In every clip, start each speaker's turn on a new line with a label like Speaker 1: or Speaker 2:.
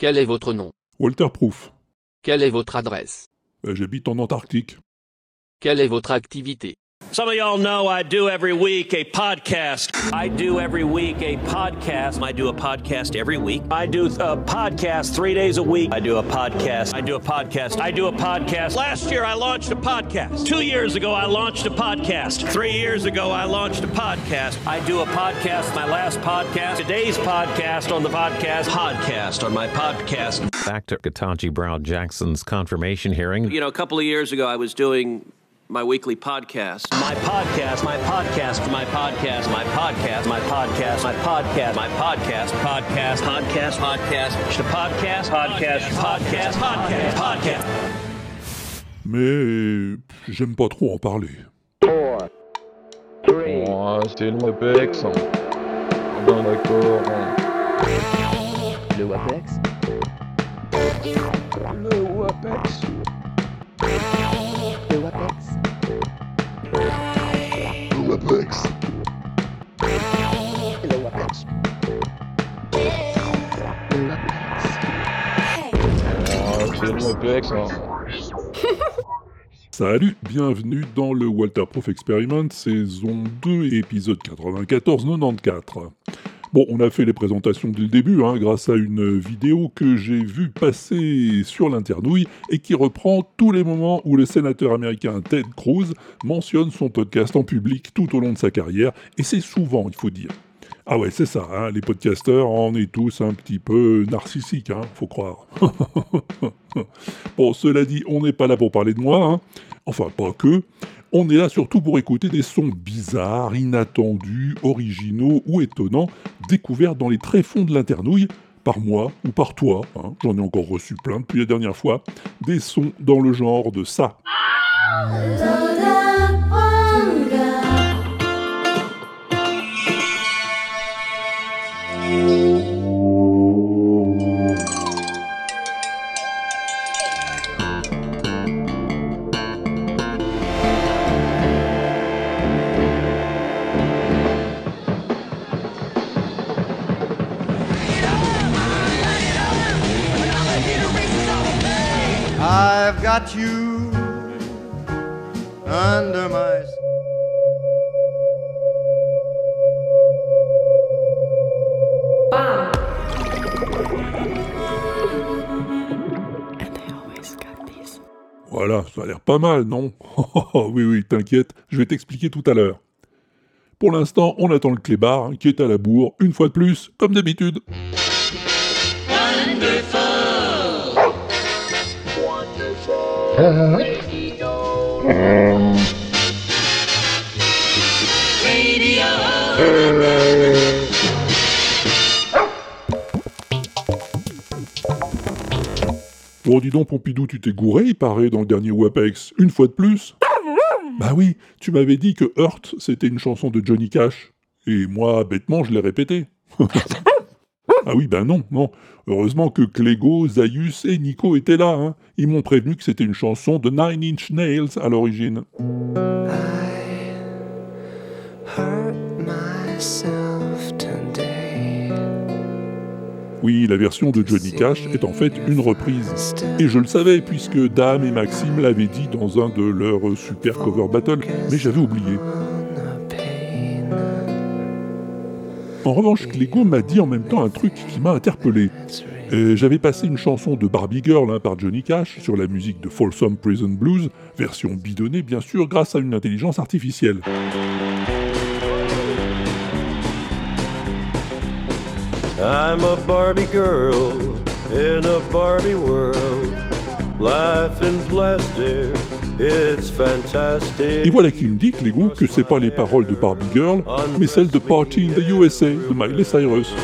Speaker 1: Quel est votre nom?
Speaker 2: Walter Proof.
Speaker 1: Quelle est votre adresse?
Speaker 2: Euh, J'habite en Antarctique.
Speaker 1: Quelle est votre activité?
Speaker 3: Some of y'all know I do every week a podcast. I do every week a podcast. I do a podcast every week. I do a podcast three days a week. I do a podcast. I do a podcast. I do a podcast. Last year I launched a podcast. Two years ago I launched a podcast. Three years ago I launched a podcast. I do a podcast. My last podcast. Today's podcast on the podcast. Podcast on my podcast.
Speaker 4: Back to Katanji Brown Jackson's confirmation hearing.
Speaker 3: You know, a couple of years ago I was doing my weekly podcast. My podcast, my podcast, my podcast, my podcast, my podcast, my podcast, my podcast, podcast, podcast, podcast, the podcast, podcast, podcast, podcast, podcast.
Speaker 2: Mais j'aime pas trop en parler.
Speaker 5: Oh, c'est le WebEx. Bon, d'accord.
Speaker 6: Le WAPEX
Speaker 5: Le WebEx. Oh, le WebEx.
Speaker 2: Salut, bienvenue dans le Walter Proof Experiment, saison 2, épisode 94-94. Bon, on a fait les présentations dès le début, hein, grâce à une vidéo que j'ai vue passer sur l'internouille et qui reprend tous les moments où le sénateur américain Ted Cruz mentionne son podcast en public tout au long de sa carrière, et c'est souvent, il faut dire. Ah ouais, c'est ça, hein, les podcasteurs, on est tous un petit peu narcissiques, hein, faut croire. bon, cela dit, on n'est pas là pour parler de moi, hein. enfin pas que. On est là surtout pour écouter des sons bizarres, inattendus, originaux ou étonnants, découverts dans les tréfonds de l'internouille, par moi ou par toi, hein, j'en ai encore reçu plein depuis la dernière fois, des sons dans le genre de ça.
Speaker 7: I've got you under my
Speaker 2: Voilà, ça a l'air pas mal, non? Oui, oui, t'inquiète, je vais t'expliquer tout à l'heure. Pour l'instant, on attend le clébard, hein, qui est à la bourre, une fois de plus, comme d'habitude. Bon, dis donc, Pompidou, tu t'es gouré, il paraît, dans le dernier WAPEX, une fois de plus Bah oui, tu m'avais dit que Hurt, c'était une chanson de Johnny Cash. Et moi, bêtement, je l'ai répété. ah oui, ben non, non. Heureusement que Clégo, Zaius et Nico étaient là. hein. Ils m'ont prévenu que c'était une chanson de Nine Inch Nails à l'origine. Oui, la version de Johnny Cash est en fait une reprise. Et je le savais, puisque Dame et Maxime l'avaient dit dans un de leurs super cover battle, mais j'avais oublié. En revanche, Clégo m'a dit en même temps un truc qui m'a interpellé. J'avais passé une chanson de Barbie Girl hein, par Johnny Cash sur la musique de Folsom Prison Blues, version bidonnée bien sûr grâce à une intelligence artificielle. Et voilà qui me dit, Clégo, que c'est pas les paroles de Barbie Girl, mais celles de Party in the USA de Miley Cyrus.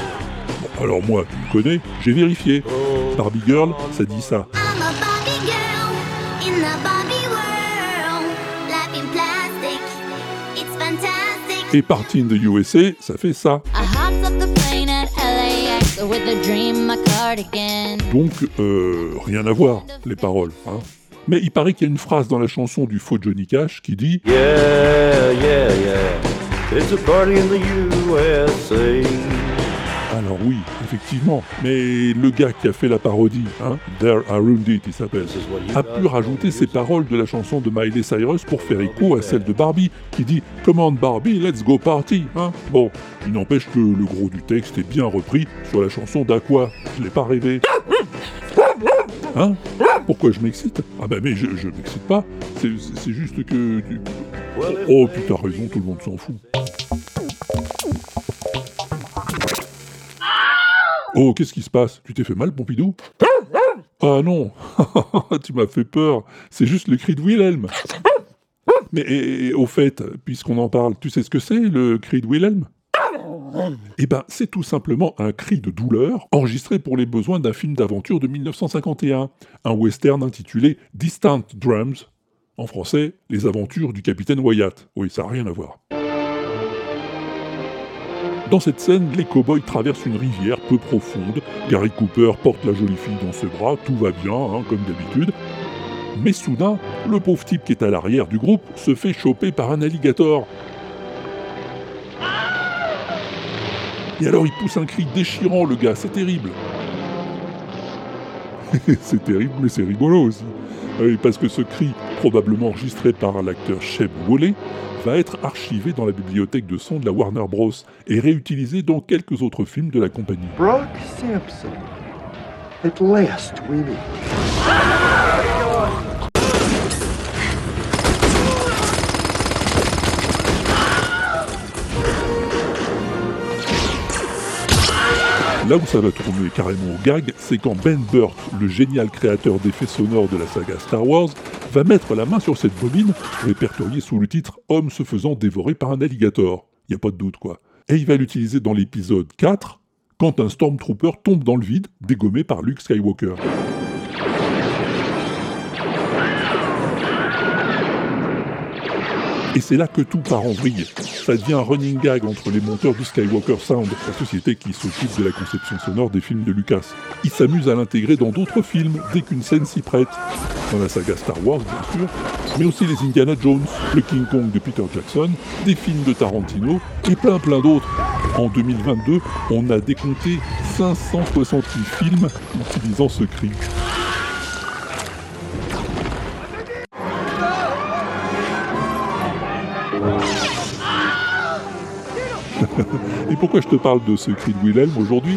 Speaker 2: Bon, alors moi, tu me connais, j'ai vérifié. Barbie Girl, ça dit ça. Et Party in the USA, ça fait ça. Donc, euh, rien à voir, les paroles. Hein. Mais il paraît qu'il y a une phrase dans la chanson du faux Johnny Cash qui dit
Speaker 8: Yeah, yeah, yeah. It's a party in the USA.
Speaker 2: Alors oui, effectivement, mais le gars qui a fait la parodie, hein, There Around It, il s'appelle, a pu rajouter ces paroles de la chanson de Miley Cyrus pour faire écho à celle de Barbie, qui dit « Come on Barbie, let's go party hein Bon, il n'empêche que le gros du texte est bien repris sur la chanson d'Aqua, je l'ai pas rêvé. Hein Pourquoi je m'excite? Ah bah mais je, je m'excite pas, c'est juste que... tu- Oh, t'as raison, tout le monde s'en fout. Oh, qu'est-ce qui se passe? Tu t'es fait mal, Pompidou? Ah non Tu m'as fait peur. C'est juste le cri de Wilhelm. Mais et- et au fait, puisqu'on en parle, tu sais ce que c'est, le cri de Wilhelm? Eh ben, c'est tout simplement un cri de douleur enregistré pour les besoins d'un film d'aventure de 1951, un western intitulé Distant Drums. En français, Les aventures du capitaine Wyatt. Oui, ça n'a rien à voir. Dans cette scène, les cow-boys traversent une rivière peu profonde. Gary Cooper porte la jolie fille dans ses bras, tout va bien, hein, comme d'habitude. Mais soudain, le pauvre type qui est à l'arrière du groupe se fait choper par un alligator. Et alors il pousse un cri déchirant, le gars, c'est terrible. c'est terrible, mais c'est rigolo aussi. Parce que ce cri, probablement enregistré par l'acteur Sheb Woolley, va être archivé dans la bibliothèque de son de la Warner Bros. et réutilisé dans quelques autres films de la compagnie.
Speaker 9: Brock Sampson. At last we meet.
Speaker 2: Là où ça va tourner carrément au gag, c'est quand Ben Burt, le génial créateur d'effets sonores de la saga Star Wars, va mettre la main sur cette bobine, répertoriée sous le titre Homme se faisant dévorer par un alligator. Y a pas de doute quoi. Et il va l'utiliser dans l'épisode 4, quand un Stormtrooper tombe dans le vide, dégommé par Luke Skywalker. Et c'est là que tout part en vrille. Ça devient un running gag entre les monteurs du Skywalker Sound, la société qui s'occupe de la conception sonore des films de Lucas. Ils s'amusent à l'intégrer dans d'autres films dès qu'une scène s'y prête. Dans la saga Star Wars, bien sûr, mais aussi les Indiana Jones, le King Kong de Peter Jackson, des films de Tarantino et plein plein d'autres. En 2022, on a décompté 568 films utilisant ce cri. Et pourquoi je te parle de ce cri de Wilhelm aujourd'hui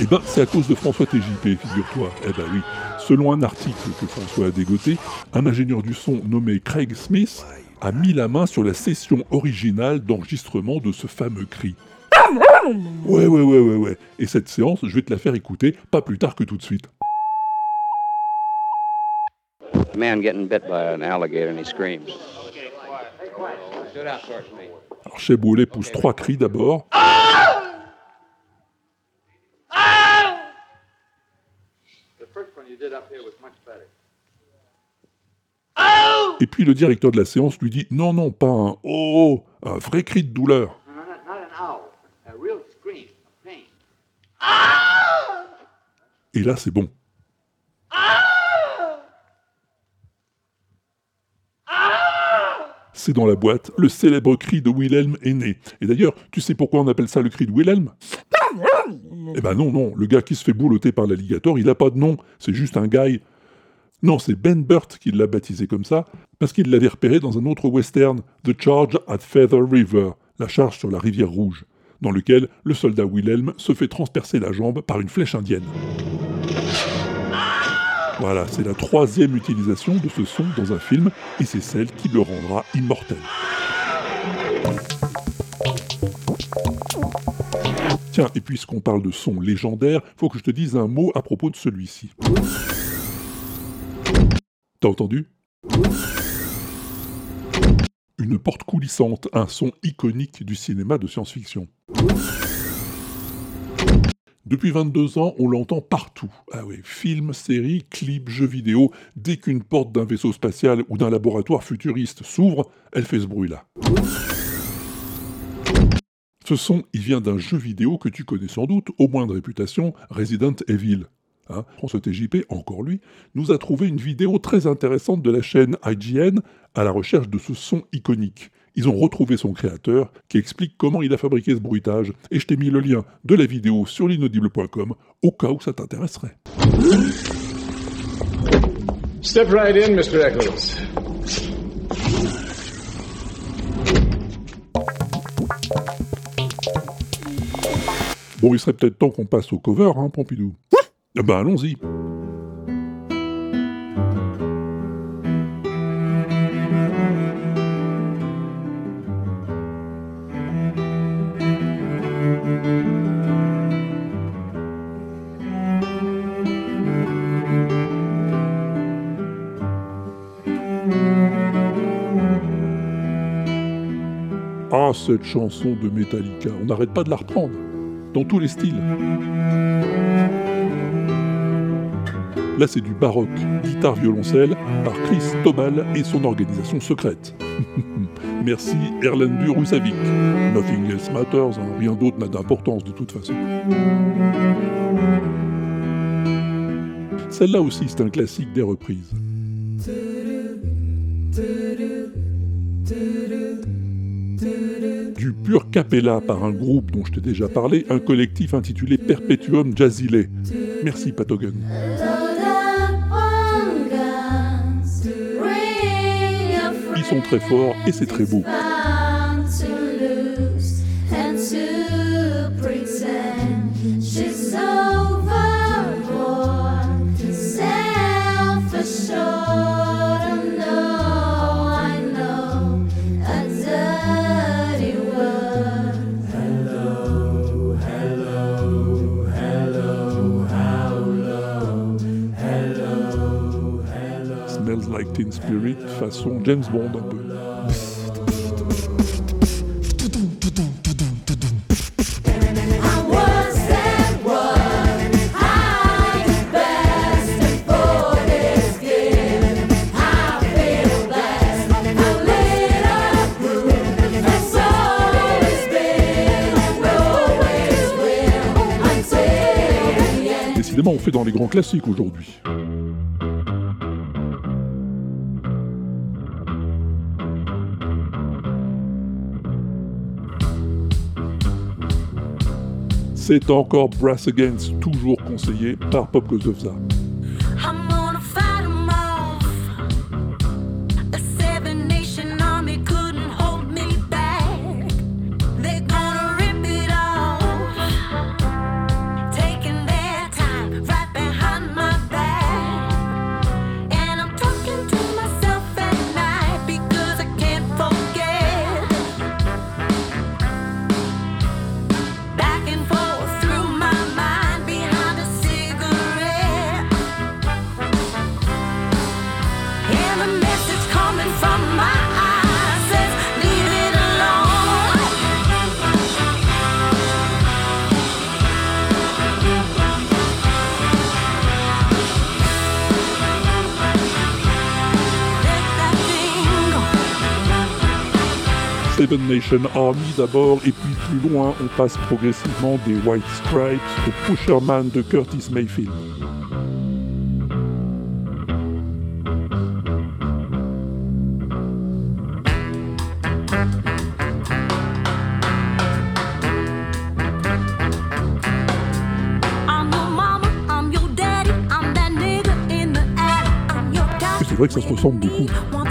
Speaker 2: Eh ben, c'est à cause de François TJP, figure-toi. Eh ben oui. Selon un article que François a dégoté, un ingénieur du son nommé Craig Smith a mis la main sur la session originale d'enregistrement de ce fameux cri. Ouais, ouais, ouais, ouais, ouais. Et cette séance, je vais te la faire écouter pas plus tard que tout de suite.
Speaker 10: A man getting bit by an alligator and he screams. Sit out towards me.
Speaker 2: Alors, pousse trois cris d'abord. Et puis le directeur de la séance lui dit non, non, pas un oh, un vrai cri de douleur. Et là, c'est bon. C'est dans la boîte, le célèbre cri de Wilhelm est né. Et d'ailleurs, tu sais pourquoi on appelle ça le cri de Wilhelm? Eh ben non, non, le gars qui se fait boulotter par l'alligator, il a pas de nom, c'est juste un guy. Non, c'est Ben Burt qui l'a baptisé comme ça, parce qu'il l'avait repéré dans un autre western, The Charge at Feather River, la charge sur la rivière rouge, dans lequel le soldat Wilhelm se fait transpercer la jambe par une flèche indienne. Voilà, c'est la troisième utilisation de ce son dans un film, et c'est celle qui le rendra immortel. Tiens, et puisqu'on parle de son légendaire, faut que je te dise un mot à propos de celui-ci. T'as entendu? Une porte coulissante, un son iconique du cinéma de science-fiction. Depuis 22 ans, on l'entend partout. Ah oui, films, séries, clips, jeux vidéo. Dès qu'une porte d'un vaisseau spatial ou d'un laboratoire futuriste s'ouvre, elle fait ce bruit-là. Ce son, il vient d'un jeu vidéo que tu connais sans doute, au moins de réputation, Resident Evil. Hein, François TJP, encore lui, nous a trouvé une vidéo très intéressante de la chaîne IGN à la recherche de ce son iconique.
Speaker 11: Ils ont retrouvé son créateur qui explique comment il a fabriqué ce bruitage, et je t'ai mis le lien de la vidéo sur l'inaudible.com au cas où ça t'intéresserait.
Speaker 2: Step right in, Mr. Eccles.
Speaker 11: Bon, il serait peut-être temps qu'on passe au cover, hein, Pompidou ben allons-y cette chanson de Metallica, on n'arrête pas de la reprendre, dans tous les styles. Là, c'est du baroque, guitare-violoncelle, par Chris Tobal et son organisation secrète. Merci Erlendur Rusavic. Nothing else matters, hein, rien d'autre n'a d'importance de toute façon. Celle-là aussi, c'est un classique des reprises. Du pur capella par un groupe dont je t'ai déjà parlé, un collectif intitulé Perpetuum Jazzile. Merci Patogen. Ils sont très forts et c'est très beau. James Bond un. Décidément, on fait dans les grands classiques aujourd'hui. C'est encore Brass Against, toujours conseillé par Pop Za. Seven Nation Army d'abord, et puis plus loin, on passe progressivement des White Stripes au Pusherman de Curtis Mayfield. C'est vrai que ça se ressemble beaucoup.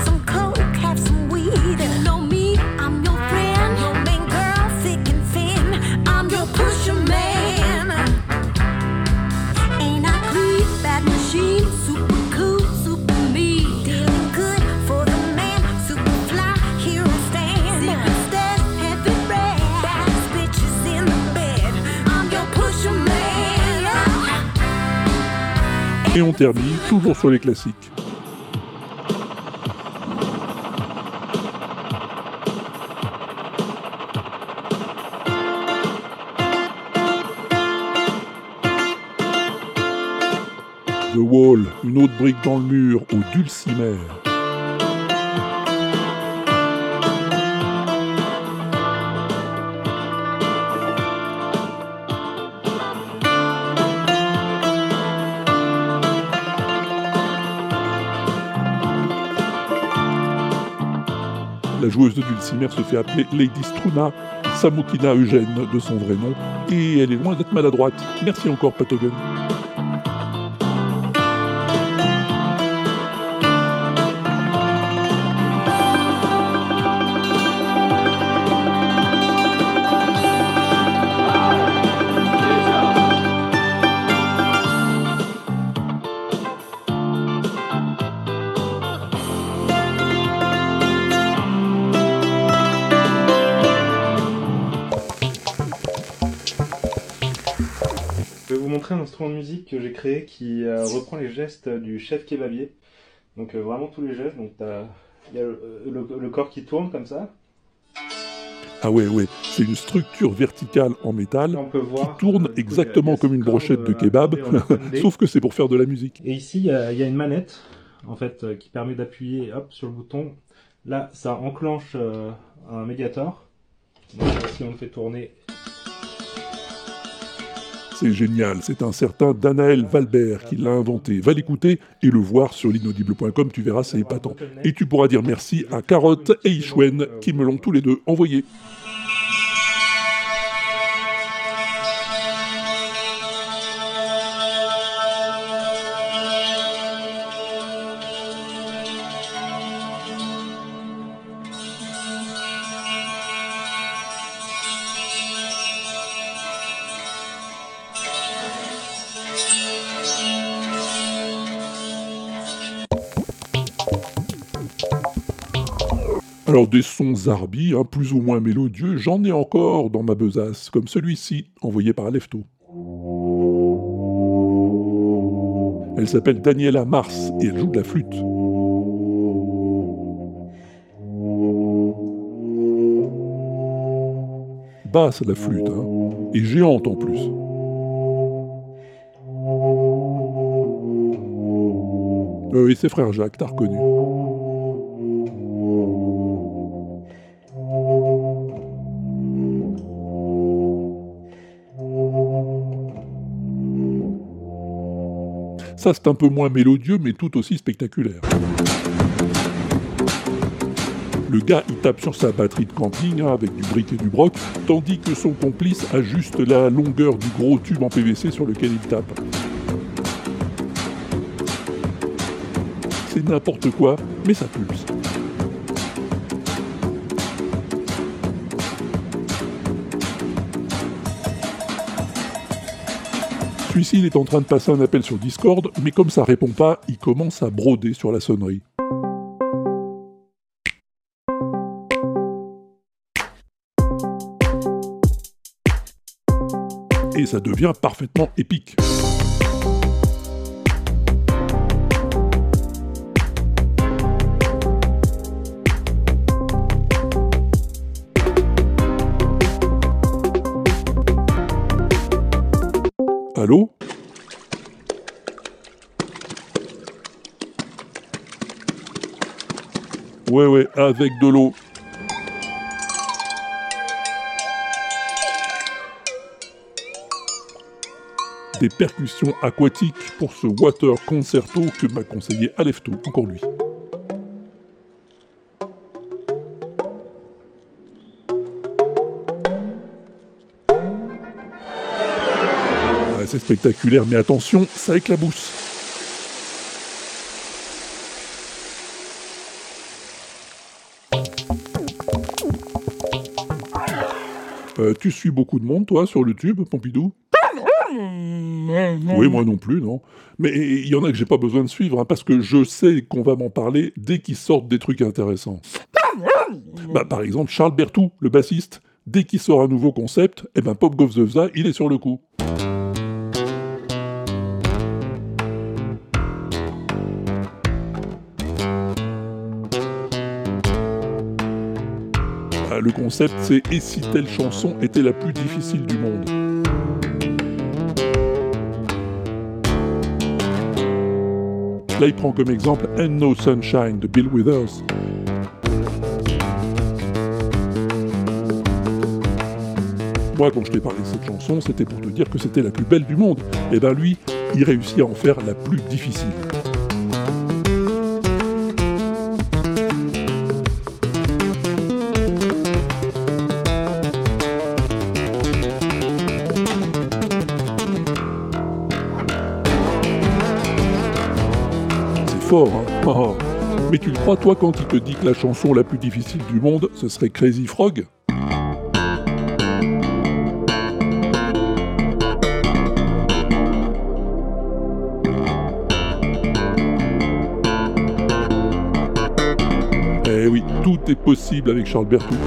Speaker 11: Toujours sur les classiques. The Wall, une autre brique dans le mur, au dulcimer.
Speaker 2: Joueuse de dulcimer se fait appeler Lady Struna Samokina Eugène de son vrai nom, et elle est loin d'être maladroite. Merci encore, Patogen.
Speaker 12: Créé qui euh, reprend les gestes du chef kebabier. Donc euh, vraiment tous les gestes. Donc il y a le, le- le corps qui tourne comme ça.
Speaker 2: Ah ouais, ouais, c'est une structure verticale en métal
Speaker 12: On peut voir,
Speaker 2: qui tourne exactement comme une brochette de kebab, sauf que c'est pour faire de la musique.
Speaker 12: Et ici il y, a il y a une manette en fait euh, qui permet d'appuyer hop sur le bouton. Là ça enclenche euh, un médiator. Donc euh, si on le fait tourner,
Speaker 2: C'est génial, c'est un certain Danaël Valbert qui l'a inventé. Va l'écouter et le voir sur l'inaudible.com, tu verras, c'est épatant. Et tu pourras dire merci à Carotte et Ishwen qui me l'ont tous les deux envoyé. Des sons zarbi, hein, plus ou moins mélodieux, j'en ai encore dans ma besace, comme celui-ci, envoyé par Lefto. Elle s'appelle Daniela Mars et elle joue de la flûte. Basse la flûte, hein, et géante en plus. Euh, et ses frères Jacques, t'as reconnu. Ça, c'est un peu moins mélodieux, mais tout aussi spectaculaire. Le gars, il tape sur sa batterie de camping hein, avec du brick et du broc, tandis que son complice ajuste la longueur du gros tube en PVC sur lequel il tape. C'est n'importe quoi, mais ça pulse. Celui-ci, il est en train de passer un appel sur Discord, mais comme ça répond pas, il commence à broder sur la sonnerie. Et ça devient parfaitement épique. Allô Ouais, ouais, avec de l'eau. Des percussions aquatiques pour ce Water Concerto que m'a conseillé Alefto, encore lui. C'est spectaculaire, mais attention, ça éclabousse. Euh, tu suis beaucoup de monde, toi, sur YouTube, Pompidou? Oui, moi non plus, non. Mais il y en a que j'ai pas besoin de suivre, hein, parce que je sais qu'on va m'en parler dès qu'ils sortent des trucs intéressants. Bah, par exemple, Charles Berthoud, le bassiste, dès qu'il sort un nouveau concept, eh ben Pop Govzevza, il est sur le coup. Le concept, c'est Et si telle chanson était la plus difficile du monde? Là, il prend comme exemple And No Sunshine de Bill Withers. Moi, quand je t'ai parlé de cette chanson, c'était pour te dire que c'était la plus belle du monde. Et ben lui, il réussit à en faire la plus difficile. Hein. Oh. Mais tu le crois, toi, quand il te dit que la chanson la plus difficile du monde, ce serait Crazy Frog? Eh oui, tout est possible avec Charles Berthoud.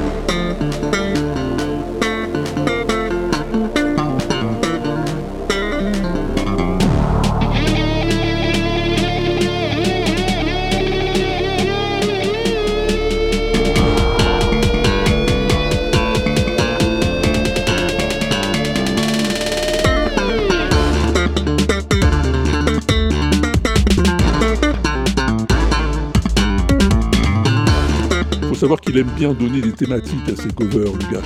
Speaker 2: Qu'il aime bien donner des thématiques à ses covers, le gars.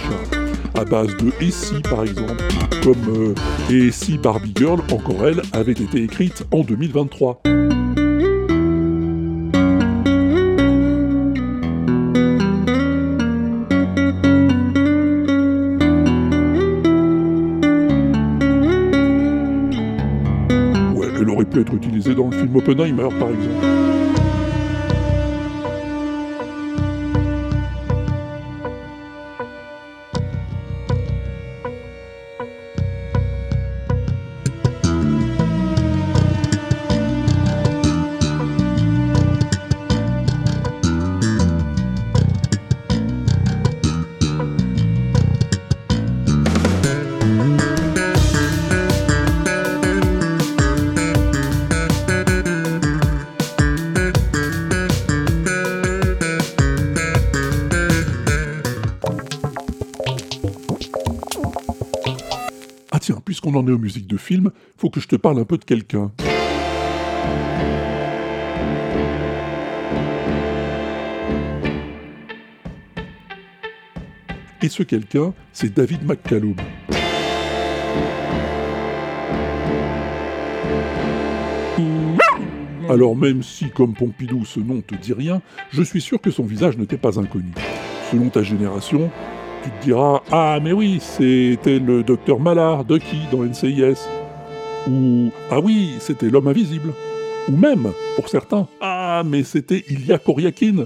Speaker 2: À base de Et si, par exemple, comme euh, Et si Barbie Girl, encore elle, avait été écrite en 2023. Ouais, elle aurait pu être utilisée dans le film Oppenheimer, par exemple. Tiens, puisqu'on en est aux musiques de film, faut que je te parle un peu de quelqu'un. Et ce quelqu'un, c'est David McCallum. Alors même si, comme Pompidou, ce nom te dit rien, je suis sûr que son visage ne t'est pas inconnu. Selon ta génération, tu te diras Ah, mais oui, c'était le docteur Mallard, Ducky, dans NCIS. Ou Ah oui, c'était l'homme invisible. Ou même, pour certains, Ah, mais c'était Ilya Koryakin,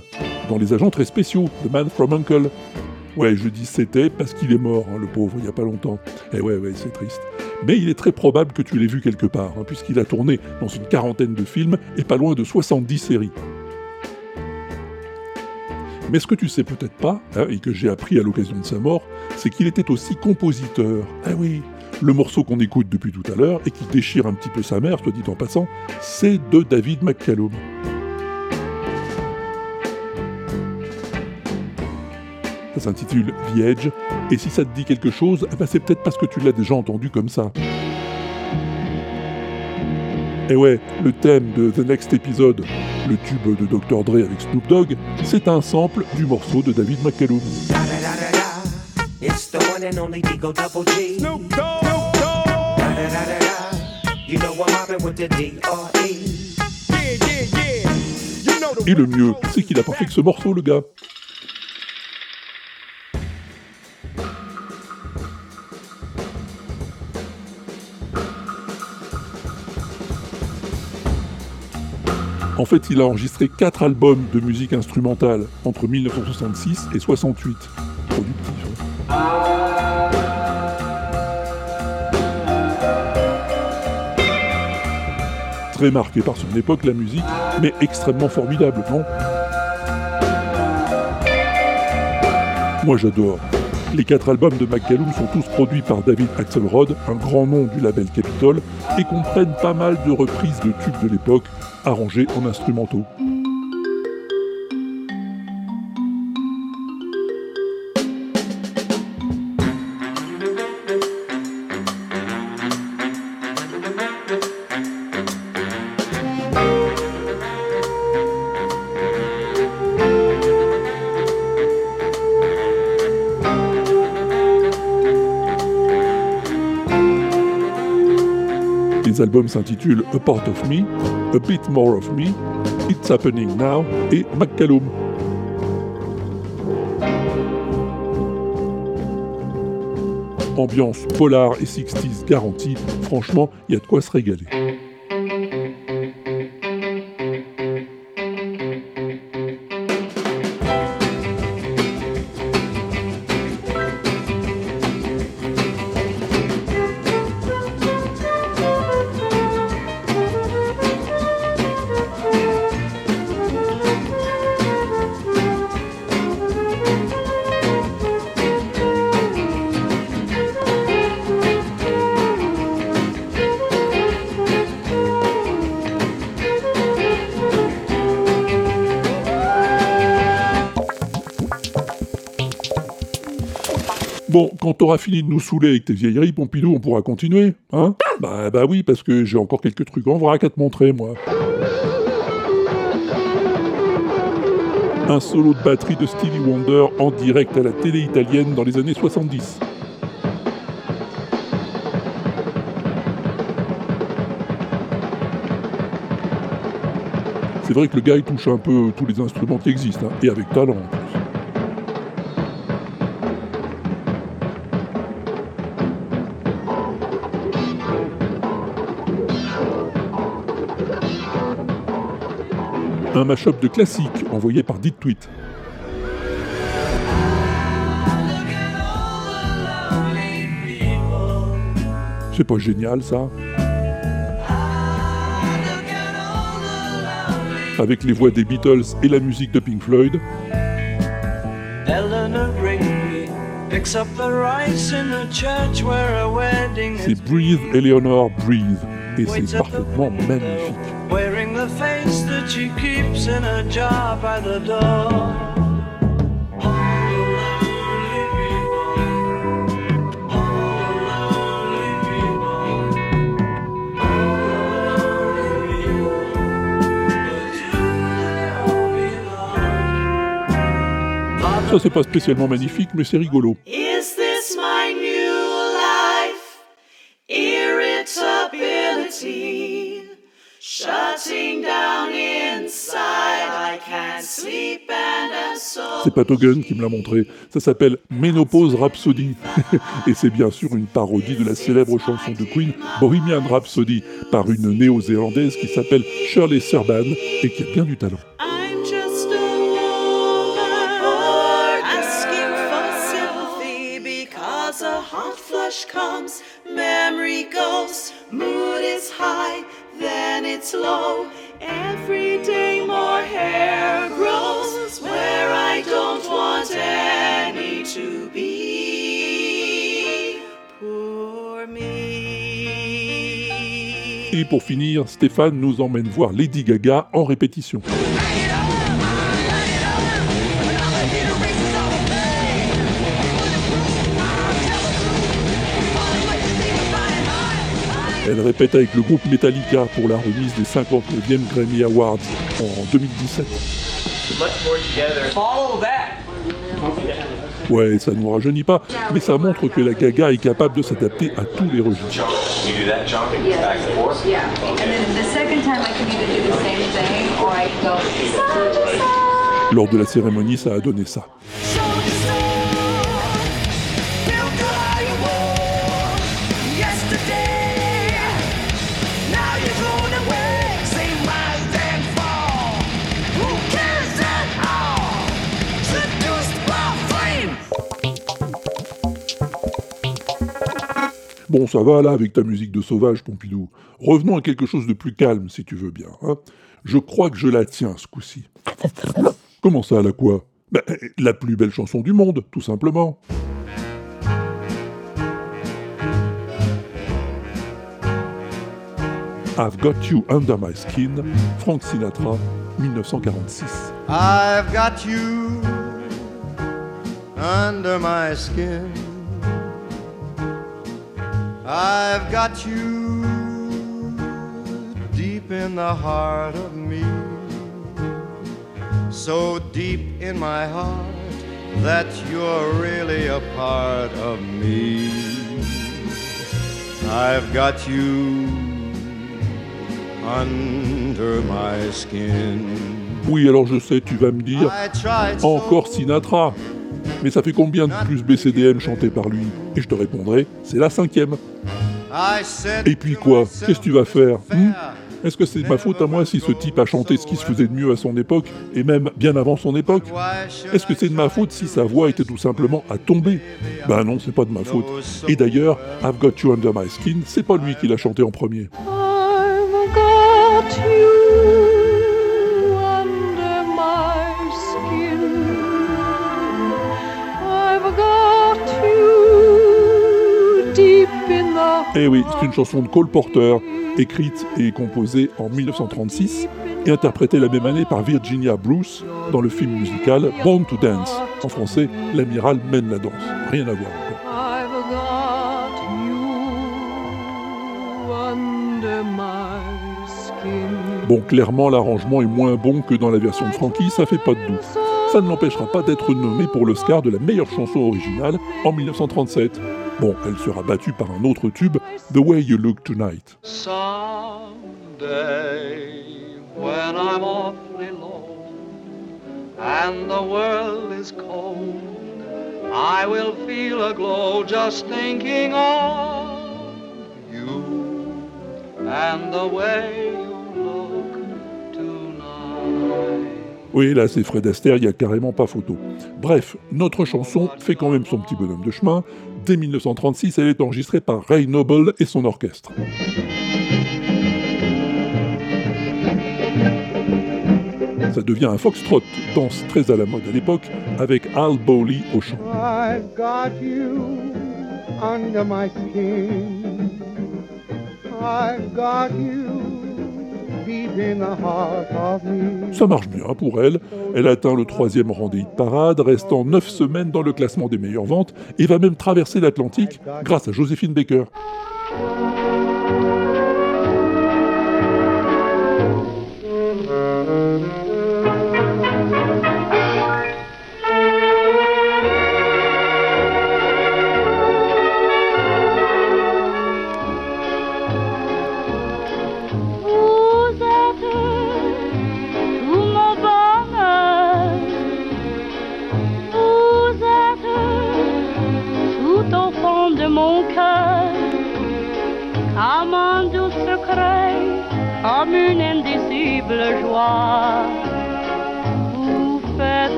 Speaker 2: dans Les agents très spéciaux, The Man from Uncle. Ouais, je dis c'était parce qu'il est mort, hein, le pauvre, il y a pas longtemps. Et ouais, ouais, c'est triste. Mais il est très probable que tu l'aies vu quelque part, hein, puisqu'il a tourné dans une quarantaine de films et pas loin de 70 séries. Mais ce que tu sais peut-être pas, hein, et que j'ai appris à l'occasion de sa mort, c'est qu'il était aussi compositeur. Ah oui, le morceau qu'on écoute depuis tout à l'heure, et qui déchire un petit peu sa mère, soit dit en passant, c'est de David McCallum. Ça s'intitule The et si ça te dit quelque chose, eh ben c'est peut-être parce que tu l'as déjà entendu comme ça. Et ouais, le thème de The Next Episode, le tube de Dr. Dre avec Snoop Dogg, c'est un sample du morceau de David McCallum.
Speaker 13: It's the one and only Digo Double G. Snoop Dogg. You know I'm mobbing with the D.R.E. Yeah, yeah, yeah. You know the
Speaker 2: Et le mieux, c'est qu'il a pas fait que ce morceau, le gars. En fait, il a enregistré 4 albums de musique instrumentale entre 1966 et 68. Productif. Très marqué par son époque, la musique, mais extrêmement formidable, non? Moi j'adore. Les quatre albums de McCallum sont tous produits par David Axelrod, un grand nom du label Capitol, et comprennent pas mal de reprises de tubes de l'époque, arrangés en instrumentaux. Les albums s'intitulent A Part of Me, A Bit More of Me, It's Happening Now et McCallum. Ambiance polar et 60s garantie, franchement, il y a de quoi se régaler. Bon, quand t'auras fini de nous saouler avec tes vieilleries, Pompidou, on pourra continuer, hein? Bah, bah oui, parce que j'ai encore quelques trucs en vrac à te montrer, moi. Un solo de batterie de Stevie Wonder en direct à la télé italienne dans les années 70. C'est vrai que le gars il touche un peu tous les instruments qui existent, hein, et avec talent en plus. Un mashup de classiques envoyé par Dit Tweet. C'est pas génial ça? Avec les voix des Beatles et la musique de Pink Floyd. C'est Breathe Eleanor Breathe. Et c'est parfaitement magnifique.
Speaker 13: That she keeps in a jar by the door.
Speaker 2: Ça c'est pas spécialement magnifique, mais c'est rigolo.
Speaker 13: Is this my new life? Irritability shutting down
Speaker 2: C'est Pat Hogan qui me l'a montré. Ça s'appelle Ménopause Rhapsody. Et c'est bien sûr une parodie de la célèbre chanson de Queen, Bohemian Rhapsody, par une néo-zélandaise qui s'appelle Shirley Serban et qui a bien du talent.
Speaker 13: I'm just a woman asking for sympathy because a hot flush comes, memory goes, mood is high, then it's low. Every day more hair to be. Poor me.
Speaker 2: Et pour finir, Stéphane nous emmène voir Lady Gaga en répétition. Elle répète avec le groupe Metallica pour la remise des 59e Grammy Awards en 2017. Ouais, ça nous rajeunit pas, mais ça montre que la Gaga est capable de s'adapter à tous les registres.
Speaker 3: You do that jumping back and forth?
Speaker 14: Yeah. And then the second time I can either do the same thing or I can go side to side.
Speaker 2: Lors de la cérémonie, ça a donné ça. Bon, ça va là avec ta musique de sauvage, Pompidou. Revenons à quelque chose de plus calme, si tu veux bien. hein. Je crois que je la tiens ce coup-ci. Comment ça, la quoi? Ben, La plus belle chanson du monde, tout simplement. I've Got You Under My Skin, Frank Sinatra, 1946.
Speaker 15: I've got you under my skin. I've got you deep in the heart of me. So deep in my heart that you're really a part of me. I've got you under my skin.
Speaker 2: Oui, alors je sais, tu vas me dire, encore Sinatra. Mais ça fait combien de plus BCDM chanté par lui Et je te répondrai, c'est la cinquième. Et puis quoi Qu'est-ce que tu vas faire hmm Est-ce que c'est ma faute à moi si ce type a chanté ce qui se faisait de mieux à son époque, et même bien avant son époque Est-ce que c'est de ma faute si sa voix était tout simplement à tomber Ben non, c'est pas de ma faute. Et d'ailleurs, I've Got You Under My Skin, c'est pas lui qui l'a chanté en premier. Eh oui, c'est une chanson de Cole Porter, écrite et composée en 1936 et interprétée la même année par Virginia Bruce dans le film musical Born to Dance. En français, l'amiral mène la danse. Rien à voir. Bon, clairement, l'arrangement est moins bon que dans la version de Frankie, ça fait pas de doute. Ça ne l'empêchera pas d'être nommé pour l'Oscar de la meilleure chanson originale en 1937. Bon, elle sera battue par un autre tube, The Way You Look Tonight.
Speaker 16: And the way you look tonight.
Speaker 2: Oui, là, c'est Fred Astaire, il n'y a carrément pas photo. Bref, notre chanson fait quand même son petit bonhomme de chemin. Dès 1936, elle est enregistrée par Ray Noble et son orchestre. Ça devient un foxtrot, danse très à la mode à l'époque, avec Al Bowley au chant.
Speaker 9: I've got you under my skin. I've got you
Speaker 2: Ça marche bien pour elle. Elle atteint le troisième rang des hit parades, restant 9 semaines dans le classement des meilleures ventes et va même traverser l'Atlantique grâce à Joséphine Baker.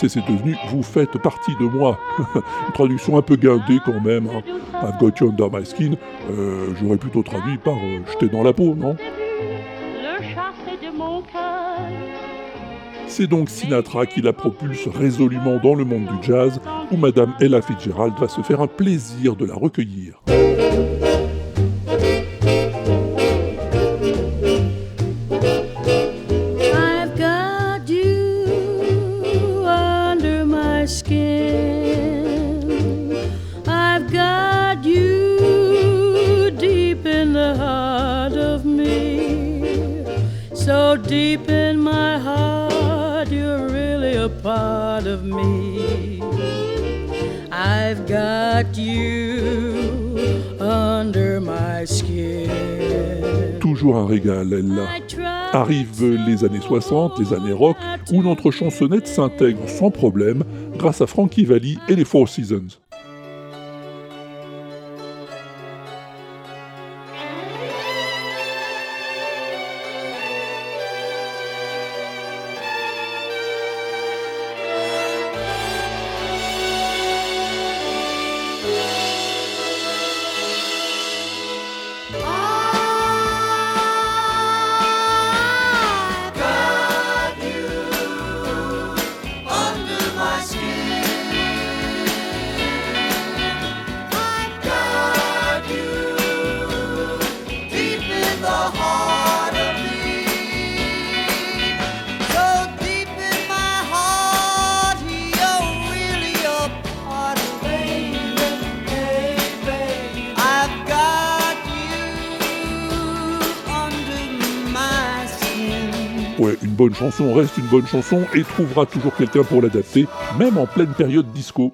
Speaker 2: C'est devenu Vous faites partie de moi. Une traduction un peu guindée quand même. hein. I've got you under my skin. Euh, J'aurais plutôt traduit par euh, J'étais dans la peau, non? C'est donc Sinatra qui la propulse résolument dans le monde du jazz, où Madame Ella Fitzgerald va se faire un plaisir de la recueillir. Un régal, elle. Arrivent les années 60, les années rock, où notre chansonnette s'intègre sans problème grâce à Frankie Valli et les Four Seasons. Chanson reste une bonne chanson et trouvera toujours quelqu'un pour l'adapter, même en pleine période disco.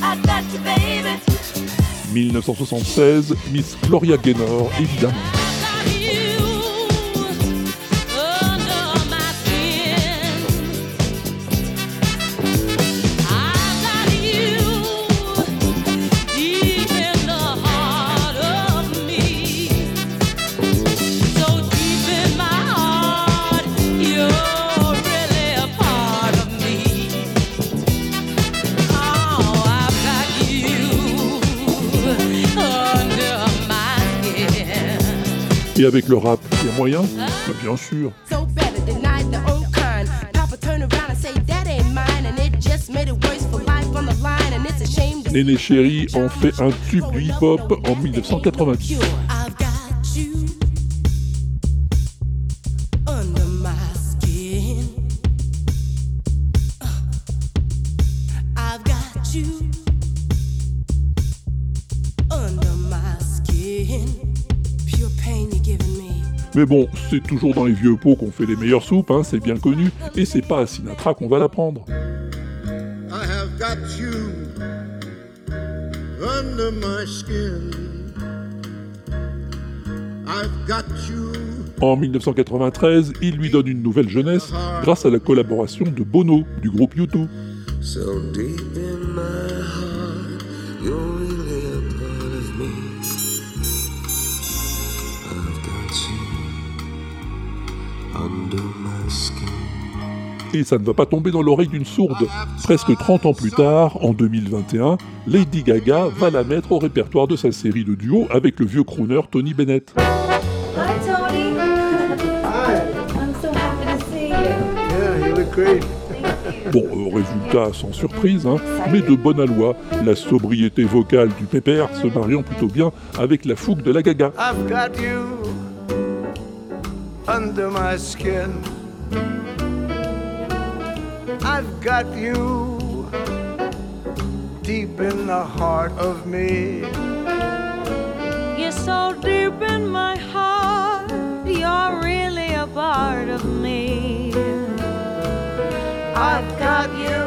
Speaker 16: I got you, baby.
Speaker 2: 1976, Miss Gloria Gaynor, évidemment. Et avec le rap, il y a moyen Bien sûr. Néné Chéri en fait un tube du hip-hop en 1990. Mais bon, c'est toujours dans les vieux pots qu'on fait les meilleures soupes, hein, c'est bien connu, et c'est pas à Sinatra qu'on va l'apprendre.
Speaker 15: I have got you under my skin. I've got you.
Speaker 2: En 1993, il lui donne une nouvelle jeunesse grâce à la collaboration de Bono du groupe U2.
Speaker 15: So deep in my
Speaker 2: Et ça ne va pas tomber dans l'oreille d'une sourde. Presque 30 ans plus tard, en 2021, Lady Gaga va la mettre au répertoire de sa série de duo avec le vieux crooner Tony Bennett.
Speaker 17: Hi, Tony. Hi. I'm so happy to see you.
Speaker 9: Yeah, you look great.
Speaker 2: Bon, euh, résultat sans surprise, hein, mais de bonne aloi, la sobriété vocale du pépère se mariant plutôt bien avec la fougue de la Gaga.
Speaker 15: I've got you under my skin. I've got you deep in the heart of me.
Speaker 18: You're so deep in my heart, you're really a part of me.
Speaker 15: I've got you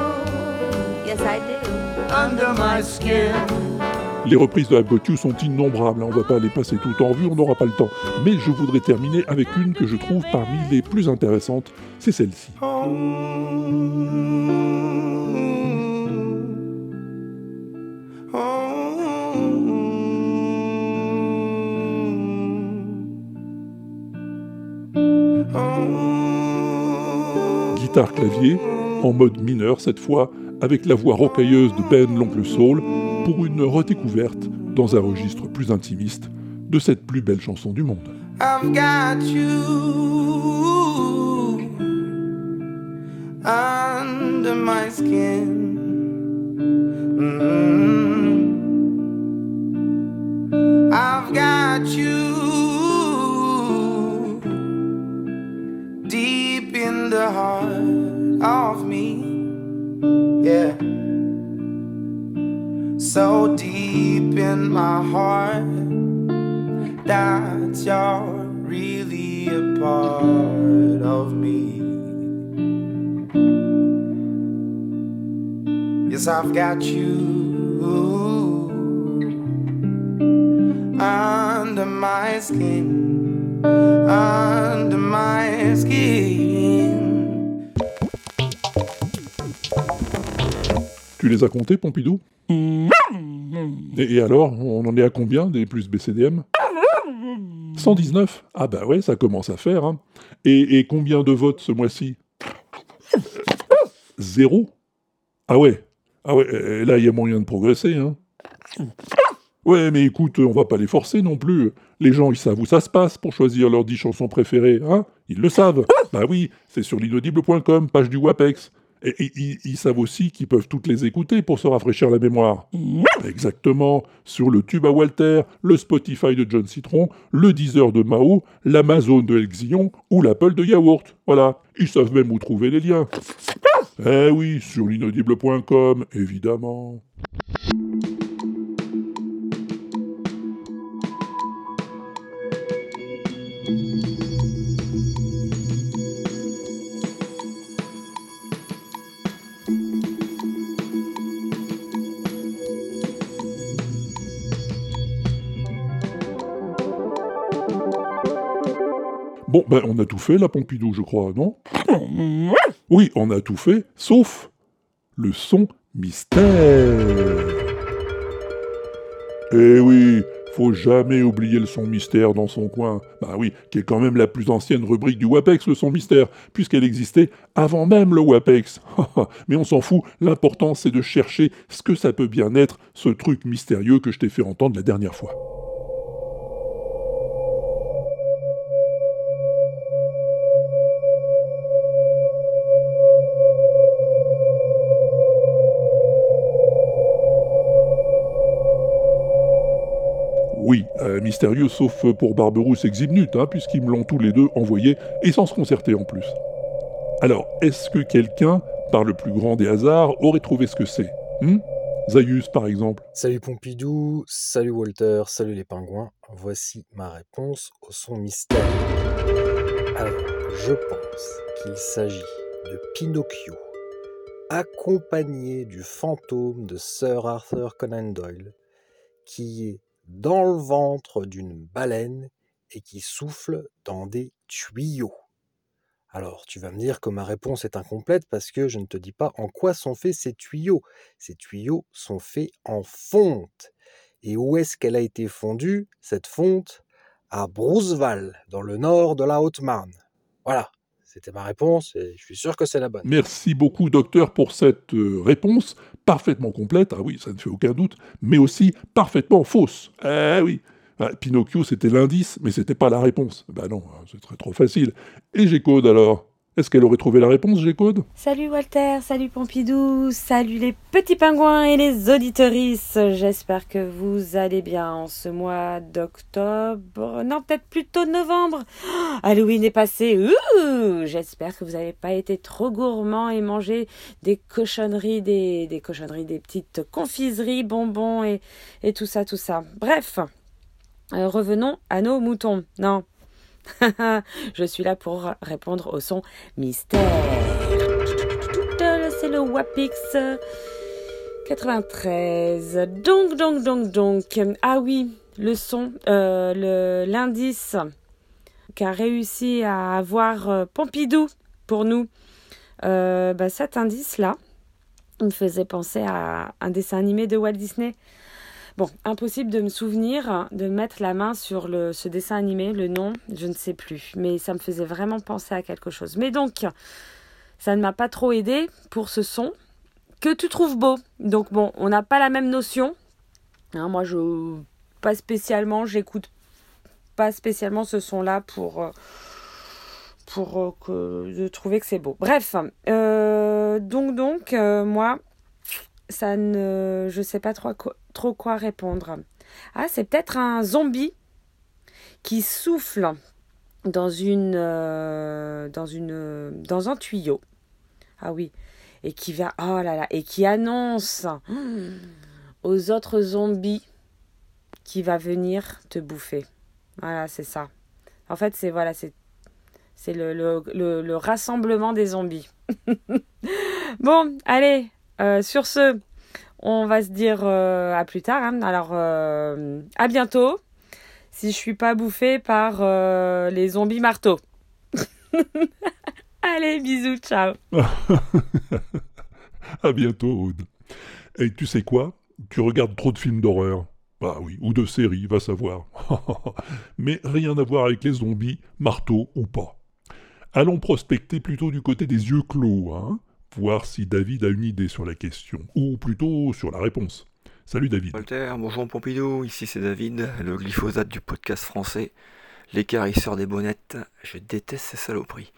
Speaker 17: Yes, I do.
Speaker 15: under my skin.
Speaker 2: Les reprises de You sont innombrables, hein, on va pas les passer tout en vue, on n'aura pas le temps. Mais je voudrais terminer avec une que je trouve parmi les plus intéressantes, c'est celle-ci. Guitare-clavier, en mode mineur cette fois, avec la voix rocailleuse de Ben l'oncle Soul, pour une redécouverte, dans un registre plus intimiste, de cette plus belle chanson du monde.
Speaker 15: I've got you under my skin. Mm. I've got you deep in the heart. Yeah. So deep in my heart that you're really a part of me. Yes, I've got you under my skin, under
Speaker 2: Tu les as comptés, Pompidou et, et alors, on en est à combien des plus BCDM 119 Ah bah ouais, ça commence à faire. Hein. Et, et combien de votes ce mois-ci Zéro Ah ouais Ah ouais, là il y a moyen de progresser. Hein. Ouais, mais écoute, on va pas les forcer non plus. Les gens, ils savent où ça se passe pour choisir leurs 10 chansons préférées, hein Ils le savent. Bah oui, c'est sur l'inaudible.com, page du WAPEX. Et, ils- savent aussi qu'ils peuvent toutes les écouter pour se rafraîchir la mémoire. Exactement. Sur le tube à Walter, le Spotify de John Citron, le Deezer de Mao, l'Amazon de El Xillon ou l'Apple de Yaourt. Voilà. Ils savent même où trouver les liens. Eh oui, sur l'inaudible.com, évidemment. Bon, ben on a tout fait, la Pompidou, je crois, non? Oui, on a tout fait, sauf le son mystère. Eh oui, faut jamais oublier le son mystère dans son coin. Bah oui, qui est quand même la plus ancienne rubrique du WAPEX, le son mystère, puisqu'elle existait avant même le WAPEX. Mais on s'en fout, l'important c'est de chercher ce que ça peut bien être, ce truc mystérieux que je t'ai fait entendre la dernière fois. Mystérieux sauf pour Barberousse et Ximnut, hein, puisqu'ils me l'ont tous les deux envoyé, et sans se concerter en plus. Alors, est-ce que quelqu'un, par le plus grand des hasards, aurait trouvé ce que c'est? Hmm Zaius, par exemple
Speaker 19: Salut Pompidou, salut Walter, salut les pingouins. Voici ma réponse au son mystère. Alors, je pense qu'il s'agit de Pinocchio, accompagné du fantôme de Sir Arthur Conan Doyle, qui est dans le ventre d'une baleine et qui souffle dans des tuyaux. Alors, tu vas me dire que ma réponse est incomplète parce que je ne te dis pas en quoi sont faits ces tuyaux. Ces tuyaux sont faits en fonte. Et où est-ce qu'elle a été fondue, cette fonte? À Brouzeval, dans le nord de la Haute-Marne. Voilà, c'était ma réponse et je suis sûr que c'est la bonne.
Speaker 2: Merci beaucoup, docteur, pour cette euh, réponse parfaitement complète. Ah oui, ça ne fait aucun doute, mais aussi parfaitement fausse. Eh oui. Ah, Pinocchio, c'était l'indice, mais c'était pas la réponse. Ben non, c'est très trop facile. Et G-Code alors? Est-ce qu'elle aurait trouvé la réponse, G-Code?
Speaker 20: Salut Walter, salut Pompidou, salut les petits pingouins et les auditorices. J'espère que vous allez bien en ce mois d'octobre. Non, peut-être plutôt novembre. Oh, Halloween est passé. J'espère que vous n'avez pas été trop gourmand et mangé des cochonneries, des, des cochonneries, des petites confiseries, bonbons et, et tout ça, tout ça. Bref. Euh, revenons à nos moutons. Non. Je suis là pour répondre au son mystère. C'est le Wapix 93. Donc, donc, donc, donc. Ah oui, le son, euh, l'indice qu'a réussi à avoir euh, Pompidou pour nous. Euh, bah, cet indice-là, me faisait penser à un dessin animé de Walt Disney. Bon, impossible de me souvenir, de mettre la main sur ce dessin animé, le nom, je ne sais plus. Mais ça me faisait vraiment penser à quelque chose. Mais donc, ça ne m'a pas trop aidé pour ce son que tu trouves beau. Donc bon, on n'a pas la même notion. Hein, moi, je pas spécialement, j'écoute pas spécialement ce son-là pour euh, pour euh, que de trouver que c'est beau. Bref, euh, donc donc moi ça ne je sais pas trop quoi, trop quoi répondre. Ah, c'est peut-être un zombie qui souffle dans une dans une dans un tuyau. Ah oui, et qui va oh là là et qui annonce aux autres zombies qui va venir te bouffer. Voilà, c'est ça. En fait, c'est voilà, c'est c'est le, le, le, le, rassemblement des zombies. bon, allez, euh, sur ce, on va se dire euh, à plus tard. Hein. Alors, euh, à bientôt. Si je suis pas bouffée par euh, les zombies marteaux. Allez, bisous, ciao.
Speaker 2: à bientôt, Aude. Et tu sais quoi? Tu regardes trop de films d'horreur. Bah oui, ou de séries, va savoir. Mais rien à voir avec les zombies, marteaux ou pas. Allons prospecter plutôt du côté des yeux clos, hein voir si David a une idée sur la question, ou plutôt sur la réponse. Salut David.
Speaker 21: Walter, bonjour Pompidou, ici c'est David, le glyphosate du podcast français, l'écarisseur des bonnettes, je déteste ces saloperies.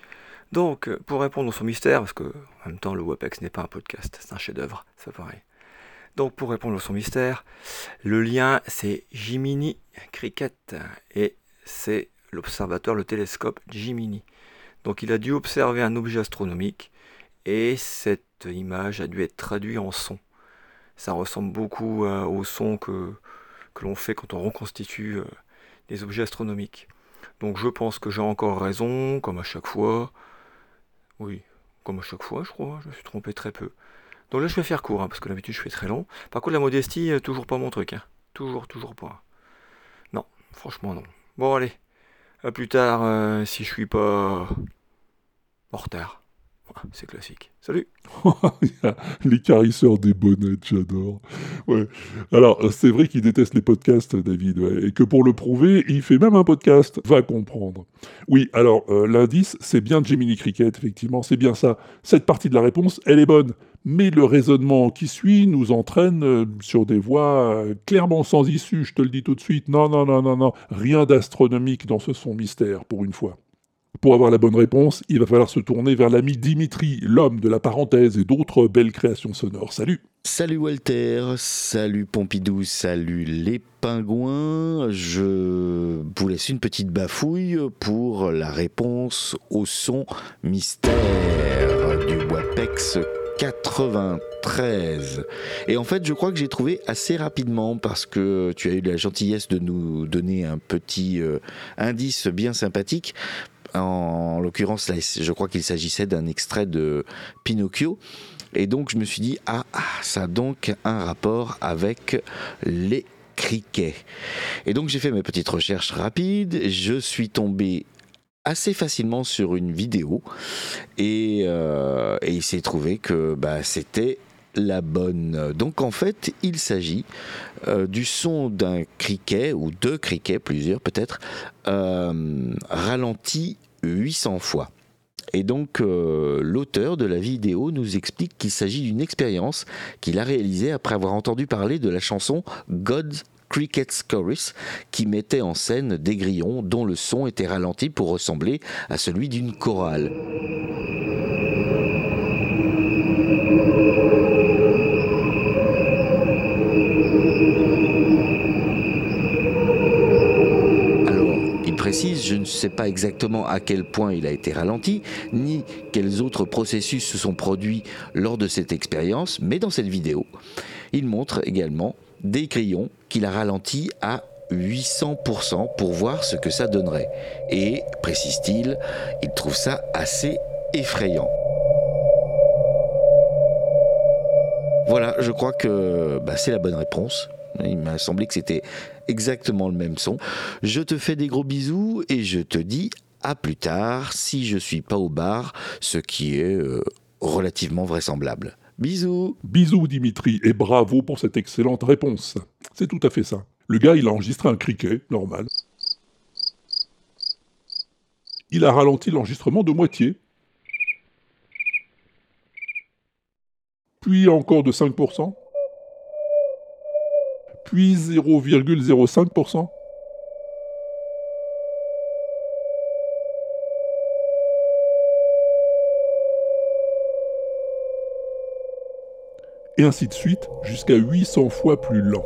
Speaker 21: Donc, pour répondre à son mystère, parce que en même temps le WebEx n'est pas un podcast, c'est un chef-d'œuvre, c'est pareil. Donc, pour répondre à son mystère, le lien c'est Jiminy Cricket et c'est l'observateur, le télescope Jiminy. Donc, il a dû observer un objet astronomique et cette image a dû être traduite en son. Ça ressemble beaucoup euh, au son que, l'on fait quand on reconstitue euh, des objets astronomiques. Donc je pense que j'ai encore raison, comme à chaque fois. Oui, comme à chaque fois, je crois, je me suis trompé très peu. Donc là, je vais faire court, hein, parce que d'habitude, je fais très long. Par contre, la modestie, euh, toujours pas mon truc. Hein. Toujours, toujours pas. Non, franchement, non. Bon, allez. À plus tard, si je suis pas en retard. C'est classique. Salut
Speaker 2: Les carisseurs des bonnettes, j'adore. Alors, c'est vrai qu'il déteste les podcasts, David, et que pour le prouver, il fait même un podcast. Va comprendre. Oui, alors, euh, l'indice, c'est bien Jiminy Cricket, effectivement, c'est bien ça. Cette partie de la réponse, elle est bonne. Mais le raisonnement qui suit nous entraîne euh, sur des voies euh, clairement sans issue, je te le dis tout de suite. Non, non, non, non, non. Rien d'astronomique dans ce son mystère, pour une fois. Pour avoir la bonne réponse, il va falloir se tourner vers l'ami Dimitri, l'homme de la parenthèse et d'autres belles créations sonores. Salut
Speaker 22: Salut Walter, salut Pompidou, salut les pingouins. Je vous laisse une petite bafouille pour la réponse au son mystère du WAPEX 93. Et en fait, je crois que j'ai trouvé assez rapidement parce que tu as eu la gentillesse de nous donner un petit euh, indice bien sympathique. En, l'occurrence, là, je crois qu'il s'agissait d'un extrait de Pinocchio. Et donc, je me suis dit, ah, ah, ça a donc un rapport avec les criquets. Et donc, j'ai fait mes petites recherches rapides. Je suis tombé assez facilement sur une vidéo et, euh, il s'est trouvé que bah, c'était la bonne. Donc en fait, il s'agit euh, du son d'un criquet, ou deux criquets, plusieurs peut-être, euh, ralenti 800 fois. Et donc euh, l'auteur de la vidéo nous explique qu'il s'agit d'une expérience qu'il a réalisée après avoir entendu parler de la chanson God's Cricket's Chorus qui mettait en scène des grillons dont le son était ralenti pour ressembler à celui d'une chorale. Alors, il précise, je ne sais pas exactement à quel point il a été ralenti, ni quels autres processus se sont produits lors de cette expérience, mais dans cette vidéo, il montre également des grillons qu'il a ralentis à 800% pour voir ce que ça donnerait. Et, précise-t-il, il trouve ça assez effrayant. Voilà, je crois que bah, c'est la bonne réponse. Il m'a semblé que c'était exactement le même son. Je te fais des gros bisous et je te dis à plus tard si je suis pas au bar, ce qui est euh, relativement vraisemblable. Bisous
Speaker 2: Bisous Dimitri et bravo pour cette excellente réponse. C'est tout à fait ça. Le gars, il a enregistré un criquet, normal. Il a ralenti l'enregistrement de moitié. Puis encore de 5%. Puis 0,05%. et ainsi de suite jusqu'à 800 fois plus lent.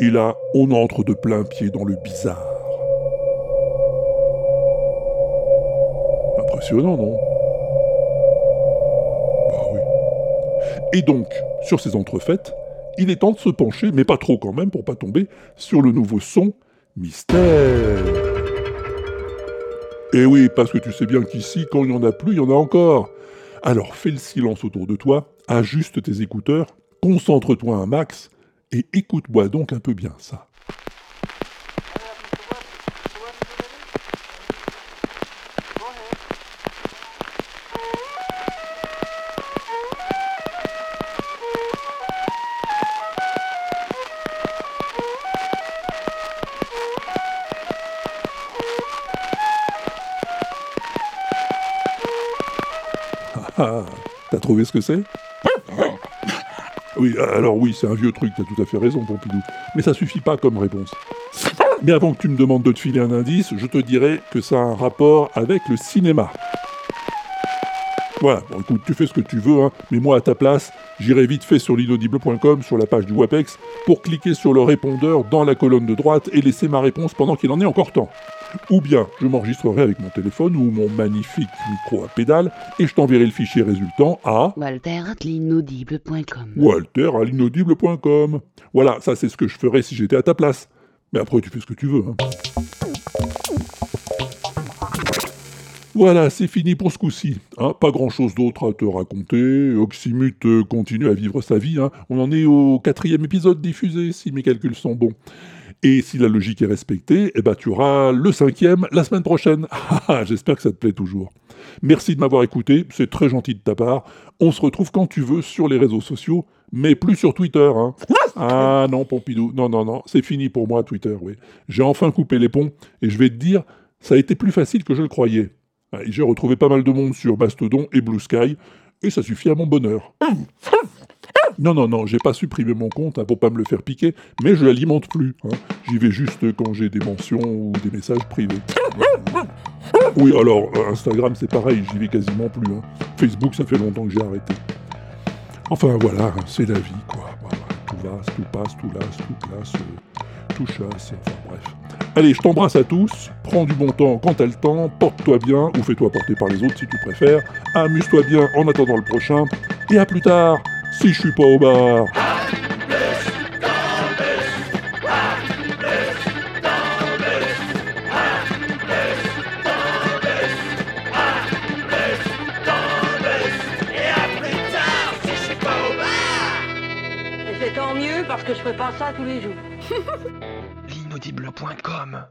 Speaker 2: Et là, on entre de plein pied dans le bizarre. Impressionnant, non? Et donc, sur ces entrefaites, il est temps de se pencher, mais pas trop quand même pour pas tomber, sur le nouveau son mystère. Eh oui, parce que tu sais bien qu'ici, quand il n'y en a plus, il y en a encore. Alors fais le silence autour de toi, ajuste tes écouteurs, concentre-toi un max, et écoute-moi donc un peu bien ça. Trouvé ce que c'est Oui, alors oui, c'est un vieux truc, t'as tout à fait raison, Pompidou. Mais ça suffit pas comme réponse. Mais avant que tu me demandes de te filer un indice, je te dirais que ça a un rapport avec le cinéma. Voilà, bon écoute, tu fais ce que tu veux, hein, mais moi à ta place, j'irai vite fait sur l'inaudible.com, sur la page du WAPEX, pour cliquer sur le répondeur dans la colonne de droite et laisser ma réponse pendant qu'il en est encore temps. Ou bien je m'enregistrerai avec mon téléphone ou mon magnifique micro à pédale et je t'enverrai le fichier résultant à
Speaker 6: Walter at l'inaudible.com.
Speaker 2: walter à l'inaudible.com. Voilà, ça c'est ce que je ferais si j'étais à ta place. Mais après tu fais ce que tu veux. hein. Voilà, c'est fini pour ce coup-ci. hein. pas grand-chose d'autre à te raconter. Oxymute euh, continue à vivre sa vie. hein. On en est au quatrième épisode diffusé, si mes calculs sont bons. Et si la logique est respectée, eh ben, tu auras le cinquième la semaine prochaine. Ah, J'espère que ça te plaît toujours. Merci de m'avoir écouté, c'est très gentil de ta part. On se retrouve quand tu veux sur les réseaux sociaux, mais plus sur Twitter. Hein. Ah non, Pompidou, non, non, non, c'est fini pour moi Twitter, oui. J'ai enfin coupé les ponts, et je vais te dire, ça a été plus facile que je le croyais. Ah, J'ai retrouvé pas mal de monde sur Mastodon et Blue Sky, et ça suffit à mon bonheur. Non, non, non, j'ai pas supprimé mon compte hein, pour pas me le faire piquer, mais je l'alimente plus. hein. J'y vais juste quand j'ai des mentions ou des messages privés. Oui, alors euh, Instagram c'est pareil, j'y vais quasiment plus. hein. Facebook ça fait longtemps que j'ai arrêté. Enfin voilà, c'est la vie quoi. Voilà, tout va, tout passe, tout lasse, tout classe, euh, tout chasse, enfin bref. Allez, je t'embrasse à tous, prends du bon temps quand t'as le temps, porte-toi bien, ou fais-toi porter par les autres si tu préfères, amuse-toi bien en attendant le prochain, et à plus tard, si je suis pas au bar.
Speaker 11: Et c'est tant mieux parce que je fais pas ça tous les jours.
Speaker 23: L'inaudible.com